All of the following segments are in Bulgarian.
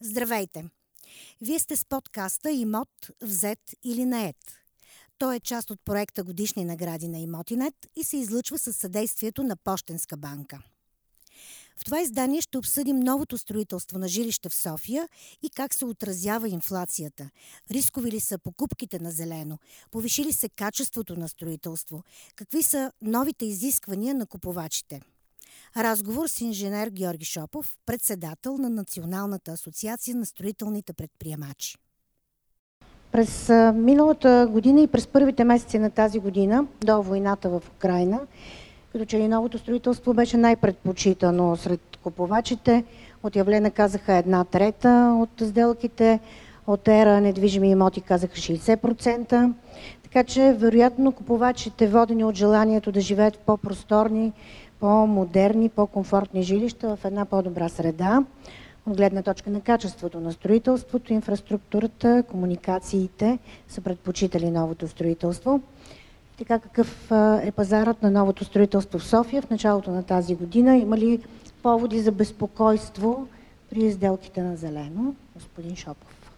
Здравейте! Вие сте с подкаста Имот, взет или наед. Той е част от проекта Годишни награди на Имотинет и се излъчва със съдействието на Пощенска банка. В това издание ще обсъдим новото строителство на жилища в София и как се отразява инфлацията. Рискови ли са покупките на зелено? Повиши ли се качеството на строителство? Какви са новите изисквания на купувачите? Разговор с инженер Георги Шопов, председател на Националната асоциация на строителните предприемачи. През миналата година и през първите месеци на тази година, до войната в Украина, като че ли новото строителство беше най-предпочитано сред купувачите. От явлена казаха една трета от сделките, от ера недвижими имоти казаха 60%. Така че, вероятно, купувачите, водени от желанието да живеят в по-просторни, по-модерни, по-комфортни жилища в една по-добра среда, от гледна точка на качеството на строителството, инфраструктурата, комуникациите са предпочитали новото строителство. Така какъв е пазарът на новото строителство в София в началото на тази година? Има ли поводи за безпокойство при сделките на зелено? Господин Шопов.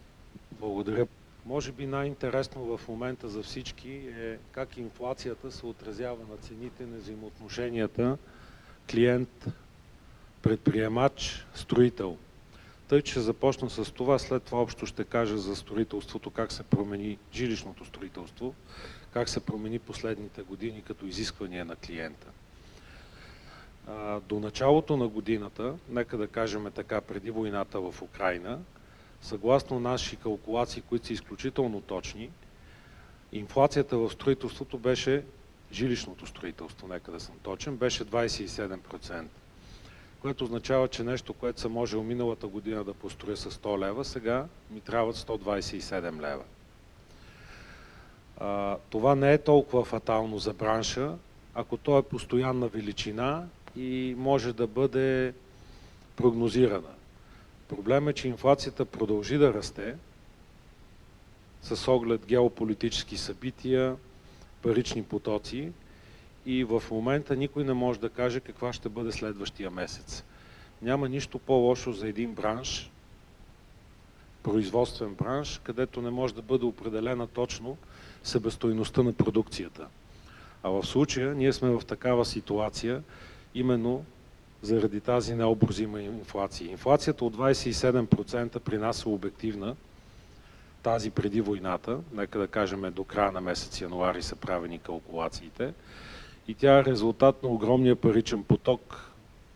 Благодаря. Може би най-интересно в момента за всички е как инфлацията се отразява на цените на взаимоотношенията клиент, предприемач, строител. Тъй, че започна с това, след това общо ще кажа за строителството, как се промени жилищното строителство, как се промени последните години като изисквания на клиента. До началото на годината, нека да кажем така, преди войната в Украина, съгласно наши калкулации, които са изключително точни, инфлацията в строителството беше, жилищното строителство, нека да съм точен, беше 27%. Което означава, че нещо, което съм можел миналата година да построя с 100 лева, сега ми трябват 127 лева. А, това не е толкова фатално за бранша, ако то е постоянна величина и може да бъде прогнозирана. Проблем е, че инфлацията продължи да расте с оглед геополитически събития, парични потоци и в момента никой не може да каже каква ще бъде следващия месец. Няма нищо по-лошо за един бранш, производствен бранш, където не може да бъде определена точно себестойността на продукцията. А в случая ние сме в такава ситуация, именно заради тази необразима инфлация. Инфлацията от 27% при нас е обективна, тази преди войната, нека да кажем до края на месец януари са правени калкулациите, и тя е резултат на огромния паричен поток,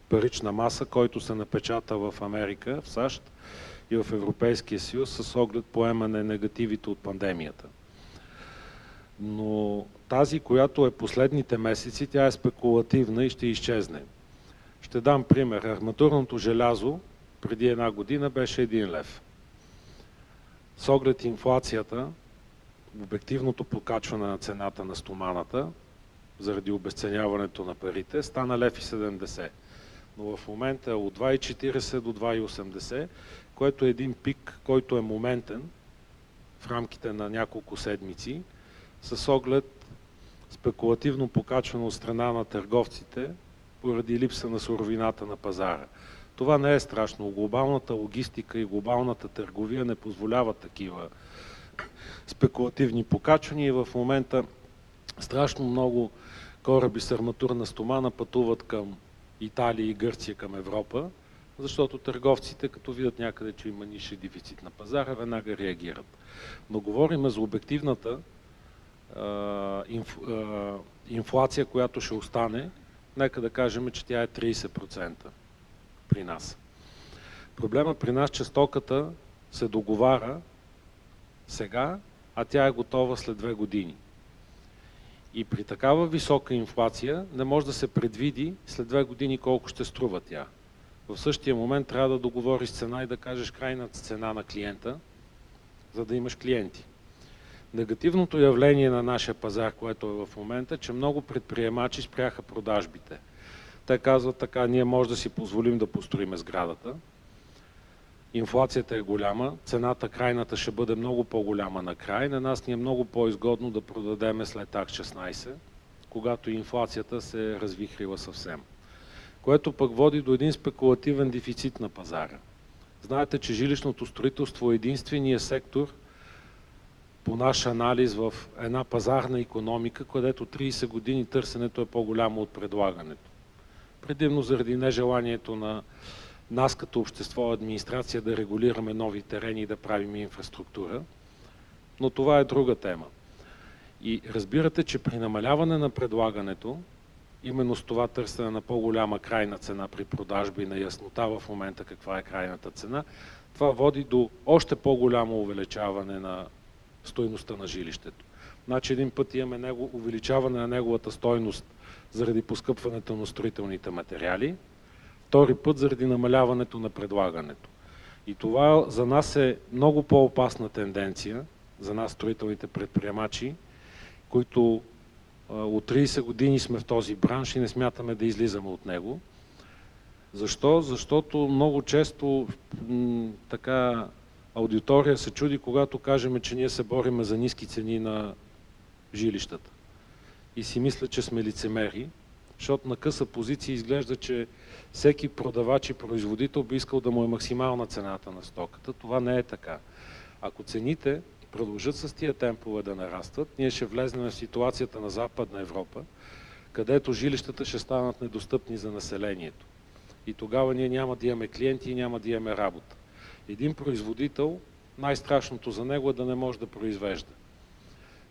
парична маса, който се напечата в Америка, в САЩ и в Европейския съюз с оглед поемане негативите от пандемията. Но тази, която е последните месеци, тя е спекулативна и ще изчезне. Ще дам пример. Арматурното желязо преди една година беше 1 лев. С оглед инфлацията, обективното покачване на цената на стоманата, заради обесценяването на парите, стана лев и 70. Но в момента е от 2,40 до 2,80, което е един пик, който е моментен в рамките на няколко седмици, с оглед спекулативно покачване от страна на търговците поради липса на суровината на пазара. Това не е страшно. Глобалната логистика и глобалната търговия не позволяват такива спекулативни покачвания в момента страшно много кораби с арматурна стомана пътуват към Италия и Гърция към Европа, защото търговците, като видят някъде, че има ниша дефицит на пазара, веднага реагират. Но говорим за обективната инфлация, която ще остане, нека да кажем, че тя е 30% при нас. Проблема при нас, че стоката се договара сега, а тя е готова след две години. И при такава висока инфлация не може да се предвиди след две години колко ще струва тя. В същия момент трябва да договориш цена и да кажеш крайната цена на клиента, за да имаш клиенти. Негативното явление на нашия пазар, което е в момента, че много предприемачи спряха продажбите. Те казват така, ние може да си позволим да построиме сградата, инфлацията е голяма, цената крайната ще бъде много по-голяма на край. На нас ни е много по-изгодно да продадеме след так 16, когато инфлацията се е развихрила съвсем. Което пък води до един спекулативен дефицит на пазара. Знаете, че жилищното строителство е единствения сектор по наш анализ в една пазарна економика, където 30 години търсенето е по-голямо от предлагането. Предимно заради нежеланието на нас като общество, администрация да регулираме нови терени и да правим инфраструктура. Но това е друга тема. И разбирате, че при намаляване на предлагането, именно с това търсене на по-голяма крайна цена при продажби на яснота в момента каква е крайната цена, това води до още по-голямо увеличаване на стойността на жилището. Значи един път имаме него, увеличаване на неговата стойност заради поскъпването на строителните материали, втори път заради намаляването на предлагането. И това за нас е много по-опасна тенденция, за нас строителните предприемачи, които от 30 години сме в този бранш и не смятаме да излизаме от него. Защо? Защото много често така аудитория се чуди, когато кажем, че ние се бориме за ниски цени на жилищата. И си мисля, че сме лицемери, защото на къса позиция изглежда, че всеки продавач и производител би искал да му е максимална цената на стоката. Това не е така. Ако цените продължат с тия темпове да нарастват, ние ще влезнем в ситуацията на Западна Европа, където жилищата ще станат недостъпни за населението. И тогава ние няма да имаме клиенти и няма да имаме работа. Един производител, най-страшното за него е да не може да произвежда.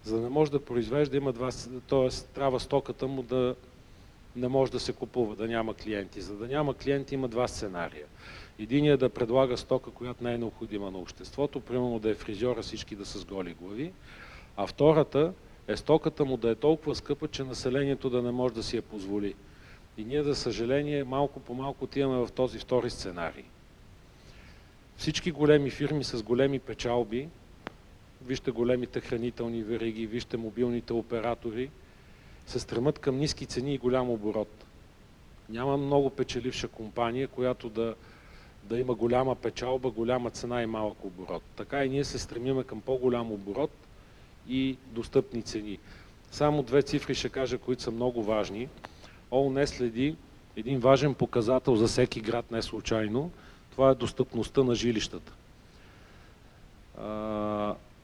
За да не може да произвежда, има два, т.е. трябва стоката му да не може да се купува, да няма клиенти. За да няма клиенти има два сценария. Единият е да предлага стока, която не е необходима на обществото, примерно да е фризьора, всички да са с голи глави. А втората е стоката му да е толкова скъпа, че населението да не може да си я позволи. И ние, за съжаление, малко по малко отиваме в този втори сценарий. Всички големи фирми с големи печалби, вижте големите хранителни вериги, вижте мобилните оператори, се стремат към ниски цени и голям оборот. Няма много печеливша компания, която да, да има голяма печалба, голяма цена и малък оборот. Така и ние се стремиме към по-голям оборот и достъпни цени. Само две цифри ще кажа, които са много важни. ООН следи един важен показател за всеки град, не случайно. Това е достъпността на жилищата.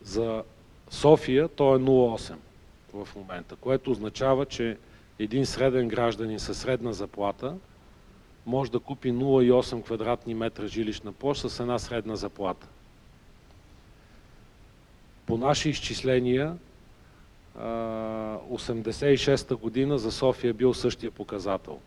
За София то е 0,8 в момента, което означава, че един среден гражданин със средна заплата може да купи 0,8 квадратни метра жилищна площ с една средна заплата. По наши изчисления, 86-та година за София е бил същия показател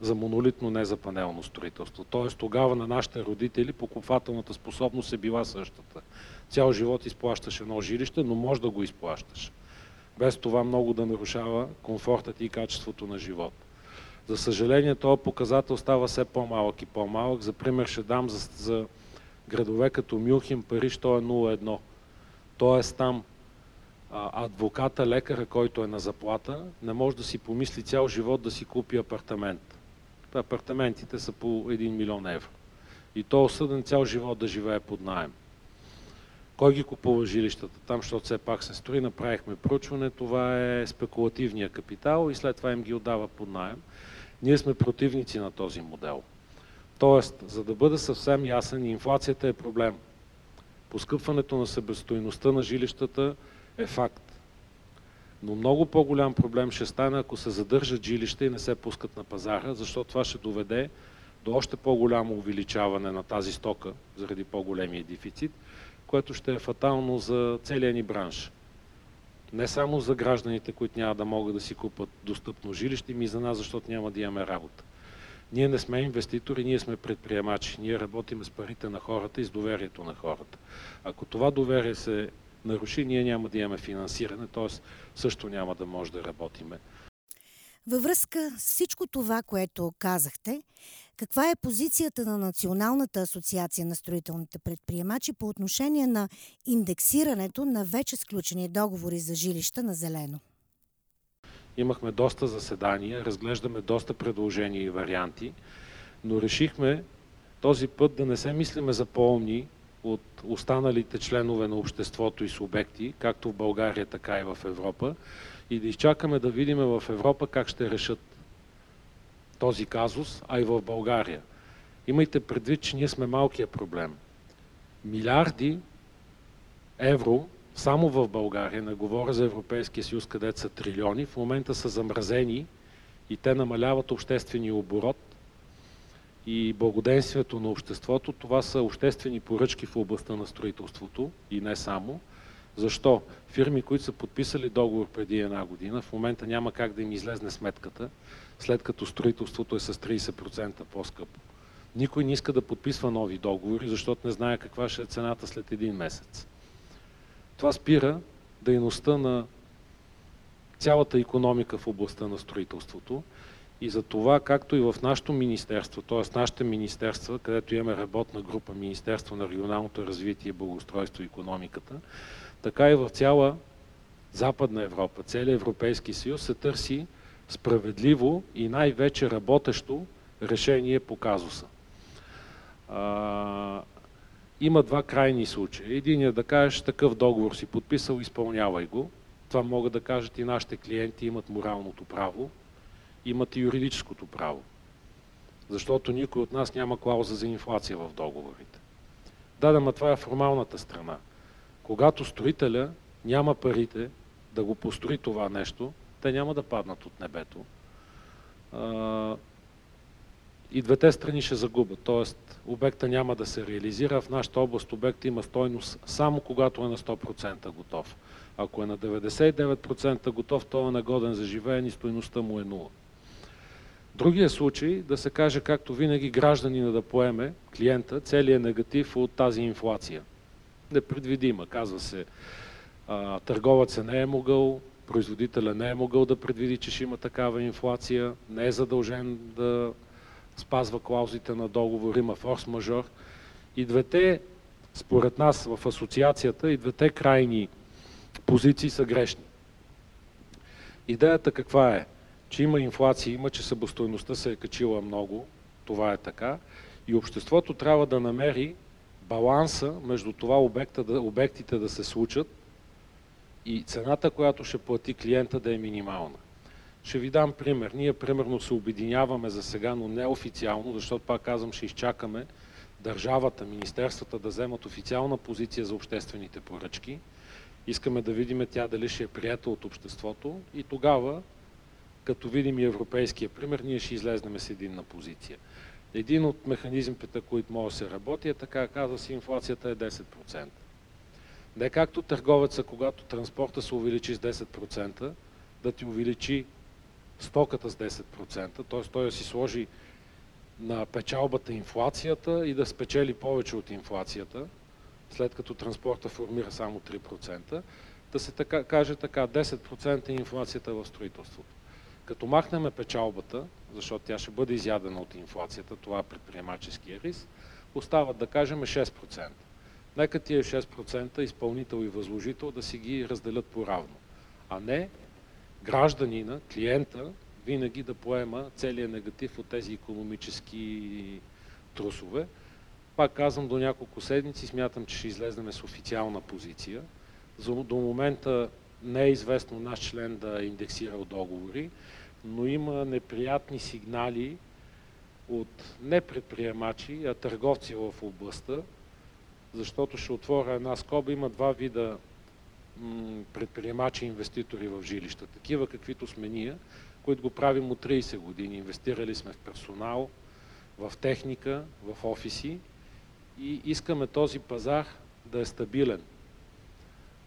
за монолитно, не за панелно строителство. Тоест тогава на нашите родители покупателната способност е била същата. Цял живот изплащаш едно жилище, но може да го изплащаш. Без това много да нарушава комфортът и качеството на живот. За съжаление, този показател става все по-малък и по-малък. За пример ще дам за, за градове като Мюнхен, Париж, то е 0,1. Тоест там адвоката, лекара, който е на заплата, не може да си помисли цял живот да си купи апартамент. Апартаментите са по 1 милион евро. И то осъден цял живот да живее под найем. Кой ги купува жилищата там, защото все пак се строи, направихме проучване, това е спекулативния капитал и след това им ги отдава под найем. Ние сме противници на този модел. Тоест, за да бъда съвсем ясен, инфлацията е проблем. Поскъпването на себестоиността на жилищата е факт. Но много по-голям проблем ще стане, ако се задържат жилища и не се пускат на пазара, защото това ще доведе до още по-голямо увеличаване на тази стока заради по-големия дефицит, което ще е фатално за целия ни бранш. Не само за гражданите, които няма да могат да си купат достъпно жилище, ми и за нас, защото няма да имаме работа. Ние не сме инвеститори, ние сме предприемачи. Ние работиме с парите на хората и с доверието на хората. Ако това доверие се наруши, ние няма да имаме финансиране, т.е. също няма да може да работиме. Във връзка с всичко това, което казахте, каква е позицията на Националната асоциация на строителните предприемачи по отношение на индексирането на вече сключени договори за жилища на зелено? Имахме доста заседания, разглеждаме доста предложения и варианти, но решихме този път да не се мислиме за по-умни от останалите членове на обществото и субекти, както в България, така и в Европа, и да изчакаме да видим в Европа как ще решат този казус, а и в България. Имайте предвид, че ние сме малкия проблем. Милиарди евро само в България, не говоря за Европейския съюз, където са трилиони, в момента са замразени и те намаляват обществения оборот и благоденствието на обществото. Това са обществени поръчки в областта на строителството и не само. Защо? Фирми, които са подписали договор преди една година, в момента няма как да им излезне сметката, след като строителството е с 30% по-скъпо. Никой не иска да подписва нови договори, защото не знае каква ще е цената след един месец. Това спира дейността на цялата економика в областта на строителството и за това, както и в нашето министерство, т.е. нашите министерства, където имаме работна група Министерство на регионалното развитие, благоустройство и економиката, така и в цяла Западна Европа, целият Европейски съюз се търси справедливо и най-вече работещо решение по казуса. А, има два крайни случая. Един е да кажеш такъв договор си подписал, изпълнявай го. Това могат да кажат и нашите клиенти, имат моралното право, имат и юридическото право. Защото никой от нас няма клауза за инфлация в договорите. Да, да, това е формалната страна. Когато строителя няма парите да го построи това нещо, те няма да паднат от небето. И двете страни ще загубят, т.е. обекта няма да се реализира. В нашата област обект има стойност само когато е на 100% готов. Ако е на 99% готов, той е нагоден за живеене и стойността му е нула. Другия случай, да се каже както винаги гражданина да поеме, клиента, целият негатив от тази инфлация. Непредвидима, казва се. А, търговецът не е могъл, производителя не е могъл да предвиди, че ще има такава инфлация, не е задължен да спазва клаузите на договор, има форс-мажор. И двете, според нас в асоциацията, и двете крайни позиции са грешни. Идеята каква е? Че има инфлация, има, че събостойността се е качила много, това е така, и обществото трябва да намери баланса между това обекта, да, обектите да се случат и цената, която ще плати клиента да е минимална. Ще ви дам пример. Ние примерно се обединяваме за сега, но не официално, защото пак казвам, ще изчакаме държавата, министерствата да вземат официална позиция за обществените поръчки. Искаме да видим тя дали ще е прията от обществото и тогава, като видим и европейския пример, ние ще излезнем с единна позиция. Един от механизмите, които може да се работи, е така, казва се, инфлацията е 10%. Не както търговеца, когато транспорта се увеличи с 10%, да ти увеличи стоката с 10%, т.е. той да си сложи на печалбата инфлацията и да спечели повече от инфлацията, след като транспорта формира само 3%, да се така, каже така, 10% е инфлацията в строителството. Като махнем печалбата, защото тя ще бъде изядена от инфлацията, това е предприемаческия риск, остават да кажем 6%. Нека тия 6% изпълнител и възложител да си ги разделят по-равно, а не гражданина, клиента, винаги да поема целият негатив от тези економически трусове. Пак казвам, до няколко седмици смятам, че ще излезнем с официална позиция. До момента не е известно наш член да е индексирал договори, но има неприятни сигнали от не предприемачи, а търговци в областта, защото ще отворя една скоба. Има два вида предприемачи и инвеститори в жилища. Такива, каквито сме ние, които го правим от 30 години. Инвестирали сме в персонал, в техника, в офиси и искаме този пазар да е стабилен,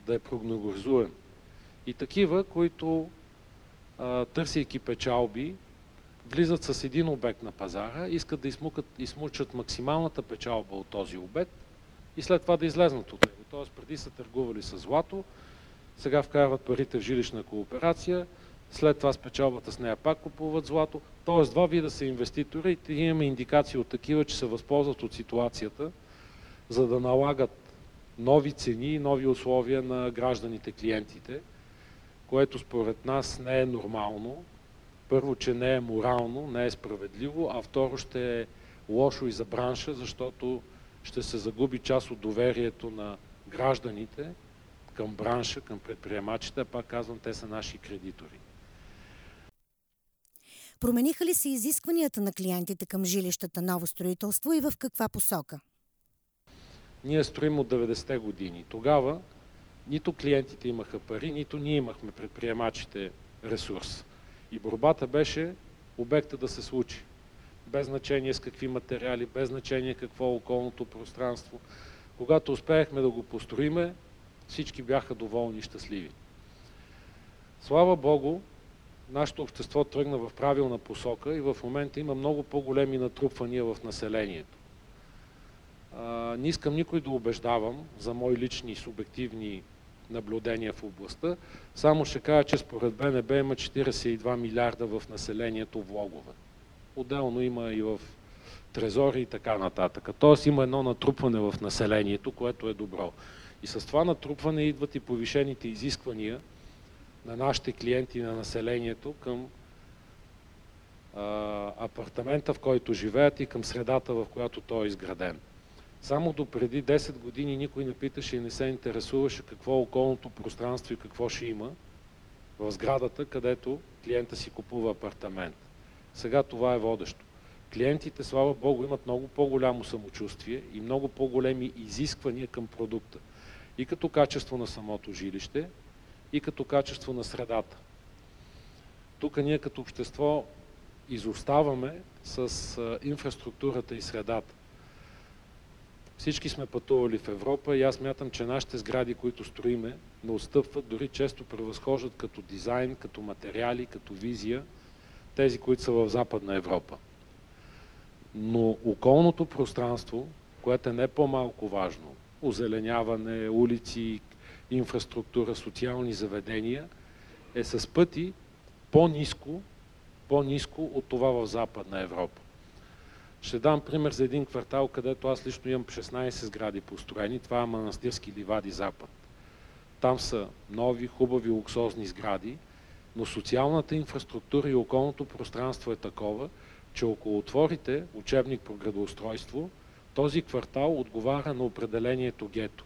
да е прогнозуем. И такива, които търсейки печалби, влизат с един обект на пазара, искат да измукат, измучат максималната печалба от този обект и след това да излезнат от него. Тоест преди са търгували с злато, сега вкарват парите в жилищна кооперация, след това с печалбата с нея пак купуват злато. Тоест два вида са инвеститори и имаме индикации от такива, че се възползват от ситуацията, за да налагат нови цени и нови условия на гражданите, клиентите, което според нас не е нормално. Първо, че не е морално, не е справедливо, а второ ще е лошо и за бранша, защото ще се загуби част от доверието на гражданите към бранша, към предприемачите, а пак казвам, те са наши кредитори. Промениха ли се изискванията на клиентите към жилищата ново строителство и в каква посока? Ние строим от 90-те години. Тогава нито клиентите имаха пари, нито ние имахме предприемачите ресурс. И борбата беше обекта да се случи. Без значение с какви материали, без значение какво е околното пространство. Когато успеехме да го построиме, всички бяха доволни и щастливи. Слава Богу, нашето общество тръгна в правилна посока и в момента има много по-големи натрупвания в населението. А, не искам никой да убеждавам за мои лични субективни наблюдения в областта. Само ще кажа, че според БНБ има 42 милиарда в населението влогове. Отделно има и в трезори и така нататък. Тоест има едно натрупване в населението, което е добро. И с това натрупване идват и повишените изисквания на нашите клиенти на населението към апартамента, в който живеят и към средата, в която той е изграден. Само до преди 10 години никой не питаше и не се интересуваше какво е околното пространство и какво ще има в сградата, където клиента си купува апартамент. Сега това е водещо. Клиентите, слава Богу, имат много по-голямо самочувствие и много по-големи изисквания към продукта. И като качество на самото жилище, и като качество на средата. Тук ние като общество изоставаме с инфраструктурата и средата. Всички сме пътували в Европа и аз мятам, че нашите сгради, които строиме, не отстъпват, дори често превъзхождат като дизайн, като материали, като визия, тези, които са в Западна Европа. Но околното пространство, което е не по-малко важно, озеленяване, улици, инфраструктура, социални заведения, е с пъти по-низко, по-низко от това в Западна Европа. Ще дам пример за един квартал, където аз лично имам 16 сгради построени. Това е Манастирски ливади Запад. Там са нови, хубави, луксозни сгради, но социалната инфраструктура и околното пространство е такова, че около отворите учебник по градоустройство, този квартал отговаря на определението гето.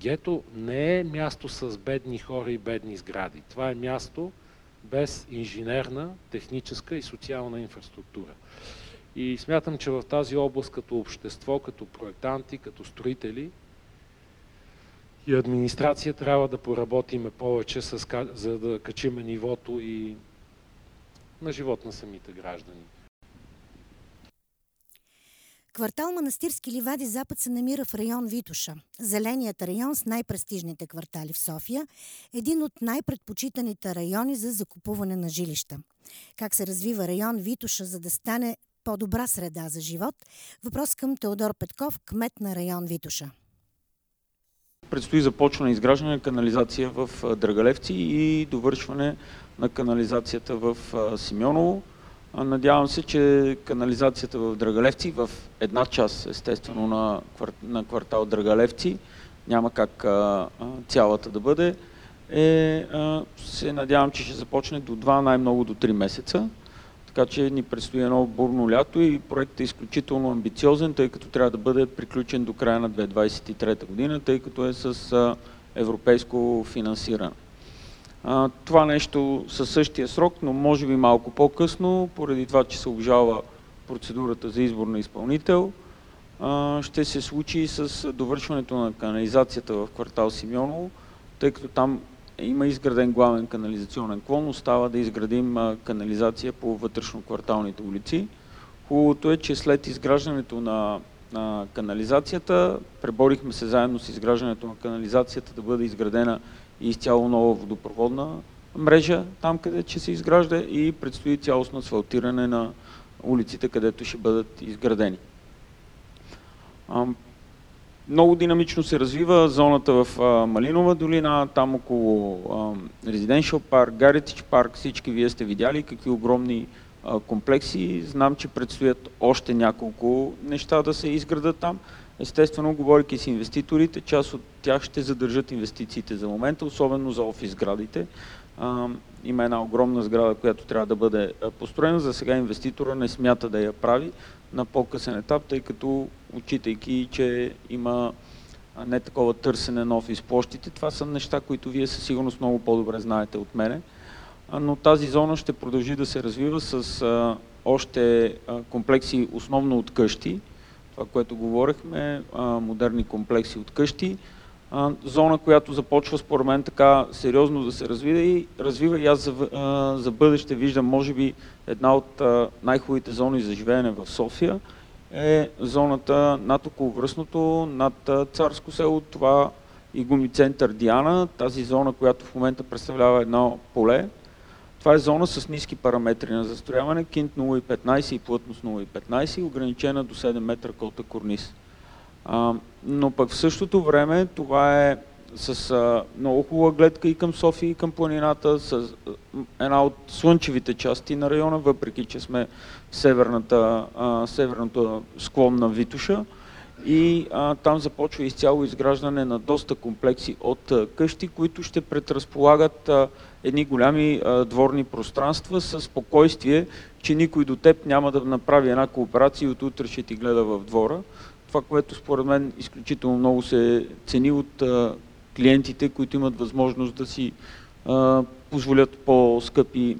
Гето не е място с бедни хора и бедни сгради. Това е място без инженерна, техническа и социална инфраструктура. И смятам, че в тази област като общество, като проектанти, като строители и администрация трябва да поработиме повече, с, за да качиме нивото и на живот на самите граждани. Квартал Манастирски ливади Запад се намира в район Витуша. Зеленият район с най-престижните квартали в София, един от най-предпочитаните райони за закупуване на жилища. Как се развива район Витуша, за да стане по-добра среда за живот? Въпрос към Теодор Петков, кмет на район Витуша. Предстои започване изграждане на канализация в Драгалевци и довършване на канализацията в Симеоново. Надявам се, че канализацията в Драгалевци, в една част естествено на, на квартал Драгалевци, няма как а, цялата да бъде, е, а, се надявам, че ще започне до 2, най-много до 3 месеца. Така че ни предстои едно бурно лято и проектът е изключително амбициозен, тъй като трябва да бъде приключен до края на 2023 година, тъй като е с европейско финансиране. Това нещо със същия срок, но може би малко по-късно, поради това, че се обжава процедурата за избор на изпълнител, ще се случи с довършването на канализацията в квартал Симеоново, тъй като там има изграден главен канализационен клон, остава да изградим канализация по вътрешно-кварталните улици. Хубавото е, че след изграждането на, на канализацията, преборихме се заедно с изграждането на канализацията да бъде изградена и изцяло нова водопроводна мрежа, там къде ще се изгражда и предстои цялостно асфалтиране на улиците, където ще бъдат изградени. Много динамично се развива зоната в Малинова долина, там около Residential парк, Гаретич парк, всички вие сте видяли какви огромни комплекси. Знам, че предстоят още няколко неща да се изградат там. Естествено, говоряки с инвеститорите, част от тях ще задържат инвестициите за момента, особено за офис има една огромна сграда, която трябва да бъде построена. За сега инвеститора не смята да я прави на по-късен етап, тъй като отчитайки, че има не такова търсене на офис площите. Това са неща, които вие със сигурност много по-добре знаете от мене. но тази зона ще продължи да се развива с още комплекси основно от къщи, това, което говорихме, модерни комплекси от къщи, зона, която започва според мен така сериозно да се развива и, развива и аз за, за бъдеще виждам, може би, една от най-хубавите зони за живеене в София е зоната над околовръстното, над Царско село, това и гумицентър Диана, тази зона, която в момента представлява едно поле. Това е зона с ниски параметри на застрояване, кинт 0,15 и плътност 0,15, ограничена до 7 метра колта корниз. А, но пък в същото време това е с а, много хубава гледка и към София, и към планината, с а, една от слънчевите части на района, въпреки че сме в северната, а, северната склон на Витуша. И а, там започва изцяло изграждане на доста комплекси от а, къщи, които ще предразполагат а, едни голями а, дворни пространства с спокойствие, че никой до теб няма да направи една кооперация и от утре ще ти гледа в двора това, което според мен изключително много се цени от клиентите, които имат възможност да си а, позволят по-скъпи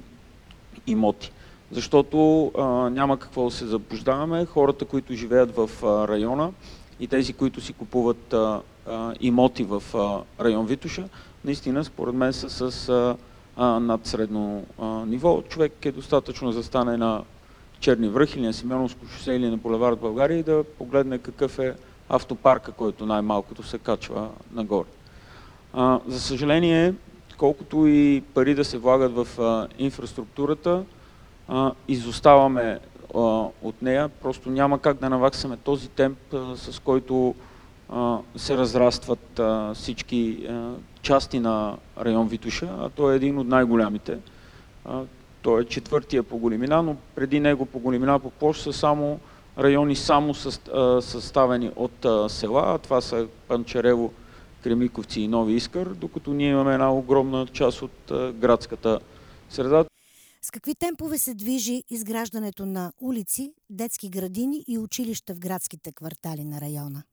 имоти. Защото а, няма какво да се заблуждаваме. Хората, които живеят в а, района и тези, които си купуват а, а, имоти в а, район Витуша, наистина според мен са с а, а, над а, ниво. Човек е достатъчно да стане на Черни връх или на Симеоновско шосе или на Булевард България и да погледне какъв е автопарка, който най-малкото се качва нагоре. А, за съжаление, колкото и пари да се влагат в а, инфраструктурата, а, изоставаме а, от нея. Просто няма как да наваксаме този темп, а, с който а, се разрастват а, всички а, части на район Витуша, а той е един от най-голямите. Той е четвъртия по големина, но преди него по големина по площ са само райони само съставени от села, а това са Панчарево, Кремиковци и Нови Искър, докато ние имаме една огромна част от градската среда. С какви темпове се движи изграждането на улици, детски градини и училища в градските квартали на района?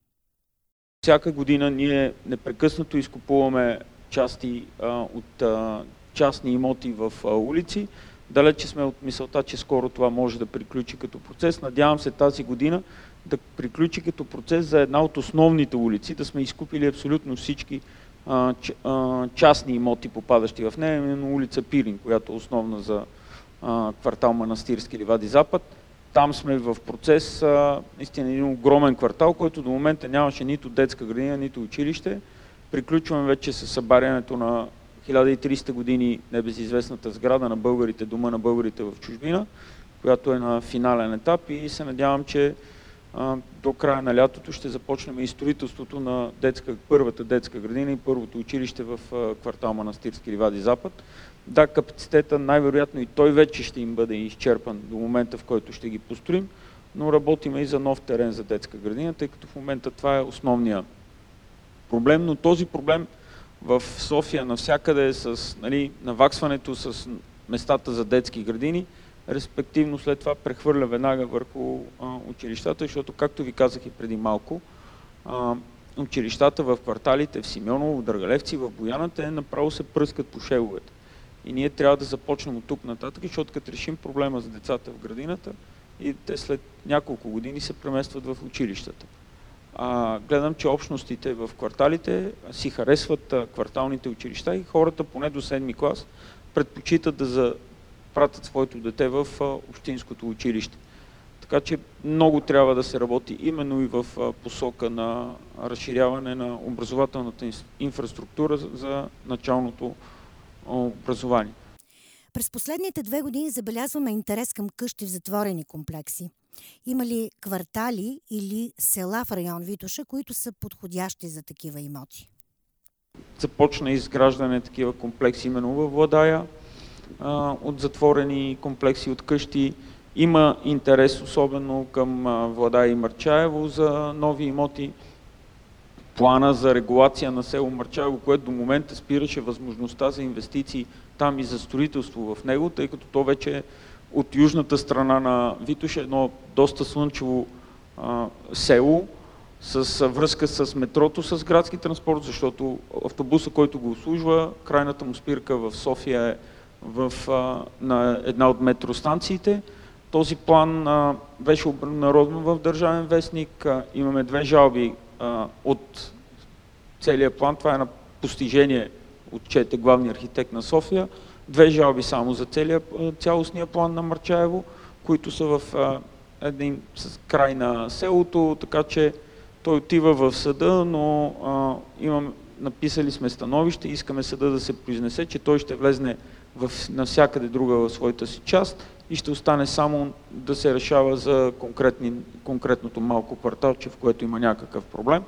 Всяка година ние непрекъснато изкупуваме части а, от а, частни имоти в а, улици. Далече сме от мисълта, че скоро това може да приключи като процес. Надявам се тази година да приключи като процес за една от основните улици, да сме изкупили абсолютно всички частни имоти, попадащи в нея, именно улица Пирин, която е основна за квартал Манастирски Ливади Запад. Там сме в процес, наистина един огромен квартал, който до момента нямаше нито детска градина, нито училище. Приключваме вече с събарянето на 1300 години небезизвестната сграда на българите, дома на българите в чужбина, която е на финален етап и се надявам, че до края на лятото ще започнем и строителството на детска, първата детска градина и първото училище в квартал Манастирски Ливади Запад. Да, капацитета най-вероятно и той вече ще им бъде изчерпан до момента, в който ще ги построим, но работиме и за нов терен за детска градина, тъй като в момента това е основния проблем, но този проблем в София навсякъде с нали, наваксването с местата за детски градини, респективно след това прехвърля веднага върху а, училищата, защото, както ви казах и преди малко, а, училищата в кварталите в Симеоново, в Дъргалевци, в Бояната е направо се пръскат по шеловете. И ние трябва да започнем от тук нататък, защото като решим проблема с децата в градината, и те след няколко години се преместват в училищата а, гледам, че общностите в кварталите си харесват а, кварталните училища и хората поне до 7 клас предпочитат да запратят своето дете в а, общинското училище. Така че много трябва да се работи именно и в а, посока на разширяване на образователната инфраструктура за началното образование. През последните две години забелязваме интерес към къщи в затворени комплекси. Има ли квартали или села в район Витоша, които са подходящи за такива имоти? Започна изграждане такива комплекси именно във Владая, от затворени комплекси от къщи. Има интерес особено към Владая и Марчаево за нови имоти. Плана за регулация на село Марчаево, което до момента спираше възможността за инвестиции там и за строителство в него, тъй като то вече е от южната страна на Витош, едно доста слънчево а, село, с връзка с метрото, с градски транспорт, защото автобуса, който го услужва, крайната му спирка в София е в, а, на една от метростанциите. Този план а, беше обнародван в Държавен вестник. А, имаме две жалби а, от целият план. Това е на постижение, отчете главния архитект на София. Две жалби само за целия, цялостния план на Марчаево, които са в а, един с край на селото, така че той отива в съда, но а, имам, написали сме становище, искаме съда да се произнесе, че той ще влезне в, навсякъде друга в своята си част и ще остане само да се решава за конкретното малко кварталче, в което има някакъв проблем.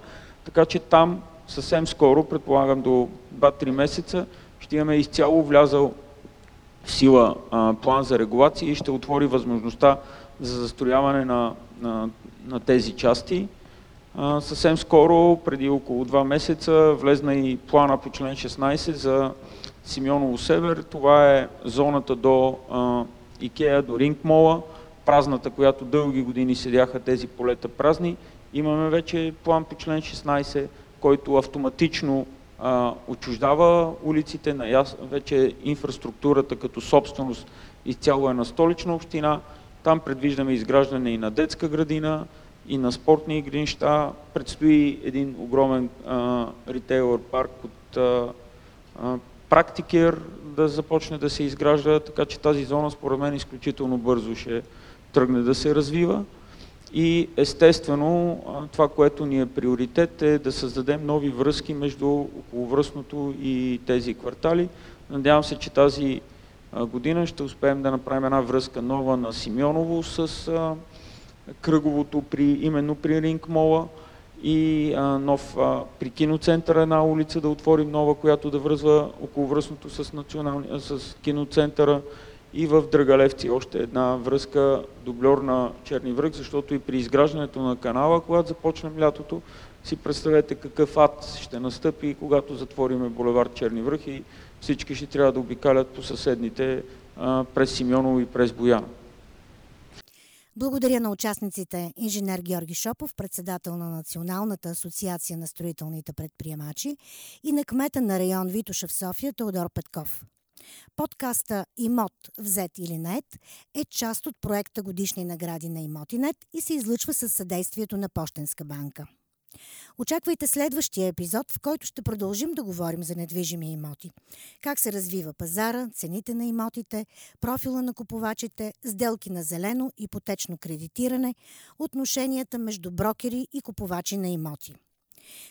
Така че там съвсем скоро, предполагам до 2-3 месеца, ще имаме изцяло влязал в сила план за регулация и ще отвори възможността за застрояване на, на, на тези части. Съвсем скоро, преди около 2 месеца, влезна и плана по член 16 за Симеоново Север. Това е зоната до а, Икея, до Рингмола, празната, която дълги години седяха тези полета празни. Имаме вече план по член 16, който автоматично а, отчуждава улиците, на яс... вече инфраструктурата като собственост изцяло е на столична община. Там предвиждаме изграждане и на детска градина, и на спортни игрища. Предстои един огромен а, ритейлър парк от практикер да започне да се изгражда, така че тази зона според мен изключително бързо ще тръгне да се развива. И естествено, това, което ни е приоритет е да създадем нови връзки между околовръстното и тези квартали. Надявам се, че тази година ще успеем да направим една връзка нова на Симеоново с кръговото при, именно при Рингмола и а, нов а, при киноцентъра една улица да отворим нова, която да връзва околовръстното с, с киноцентъра и в Драгалевци още една връзка дублер на Черни връх, защото и при изграждането на канала, когато започнем лятото, си представете какъв ад ще настъпи, когато затвориме булевард Черни връх и всички ще трябва да обикалят по съседните през Симеоново и през Бояна. Благодаря на участниците инженер Георги Шопов, председател на Националната асоциация на строителните предприемачи и на кмета на район Витоша в София Теодор Петков. Подкаста Имот, взет или нет е част от проекта Годишни награди на Имотинет и се излъчва със съдействието на Пощенска банка. Очаквайте следващия епизод, в който ще продължим да говорим за недвижими имоти. Как се развива пазара, цените на имотите, профила на купувачите, сделки на зелено, ипотечно кредитиране, отношенията между брокери и купувачи на имоти.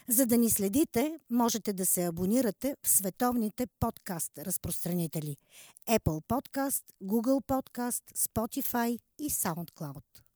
За да ни следите, можете да се абонирате в световните подкаст разпространители Apple Podcast, Google Podcast, Spotify и SoundCloud.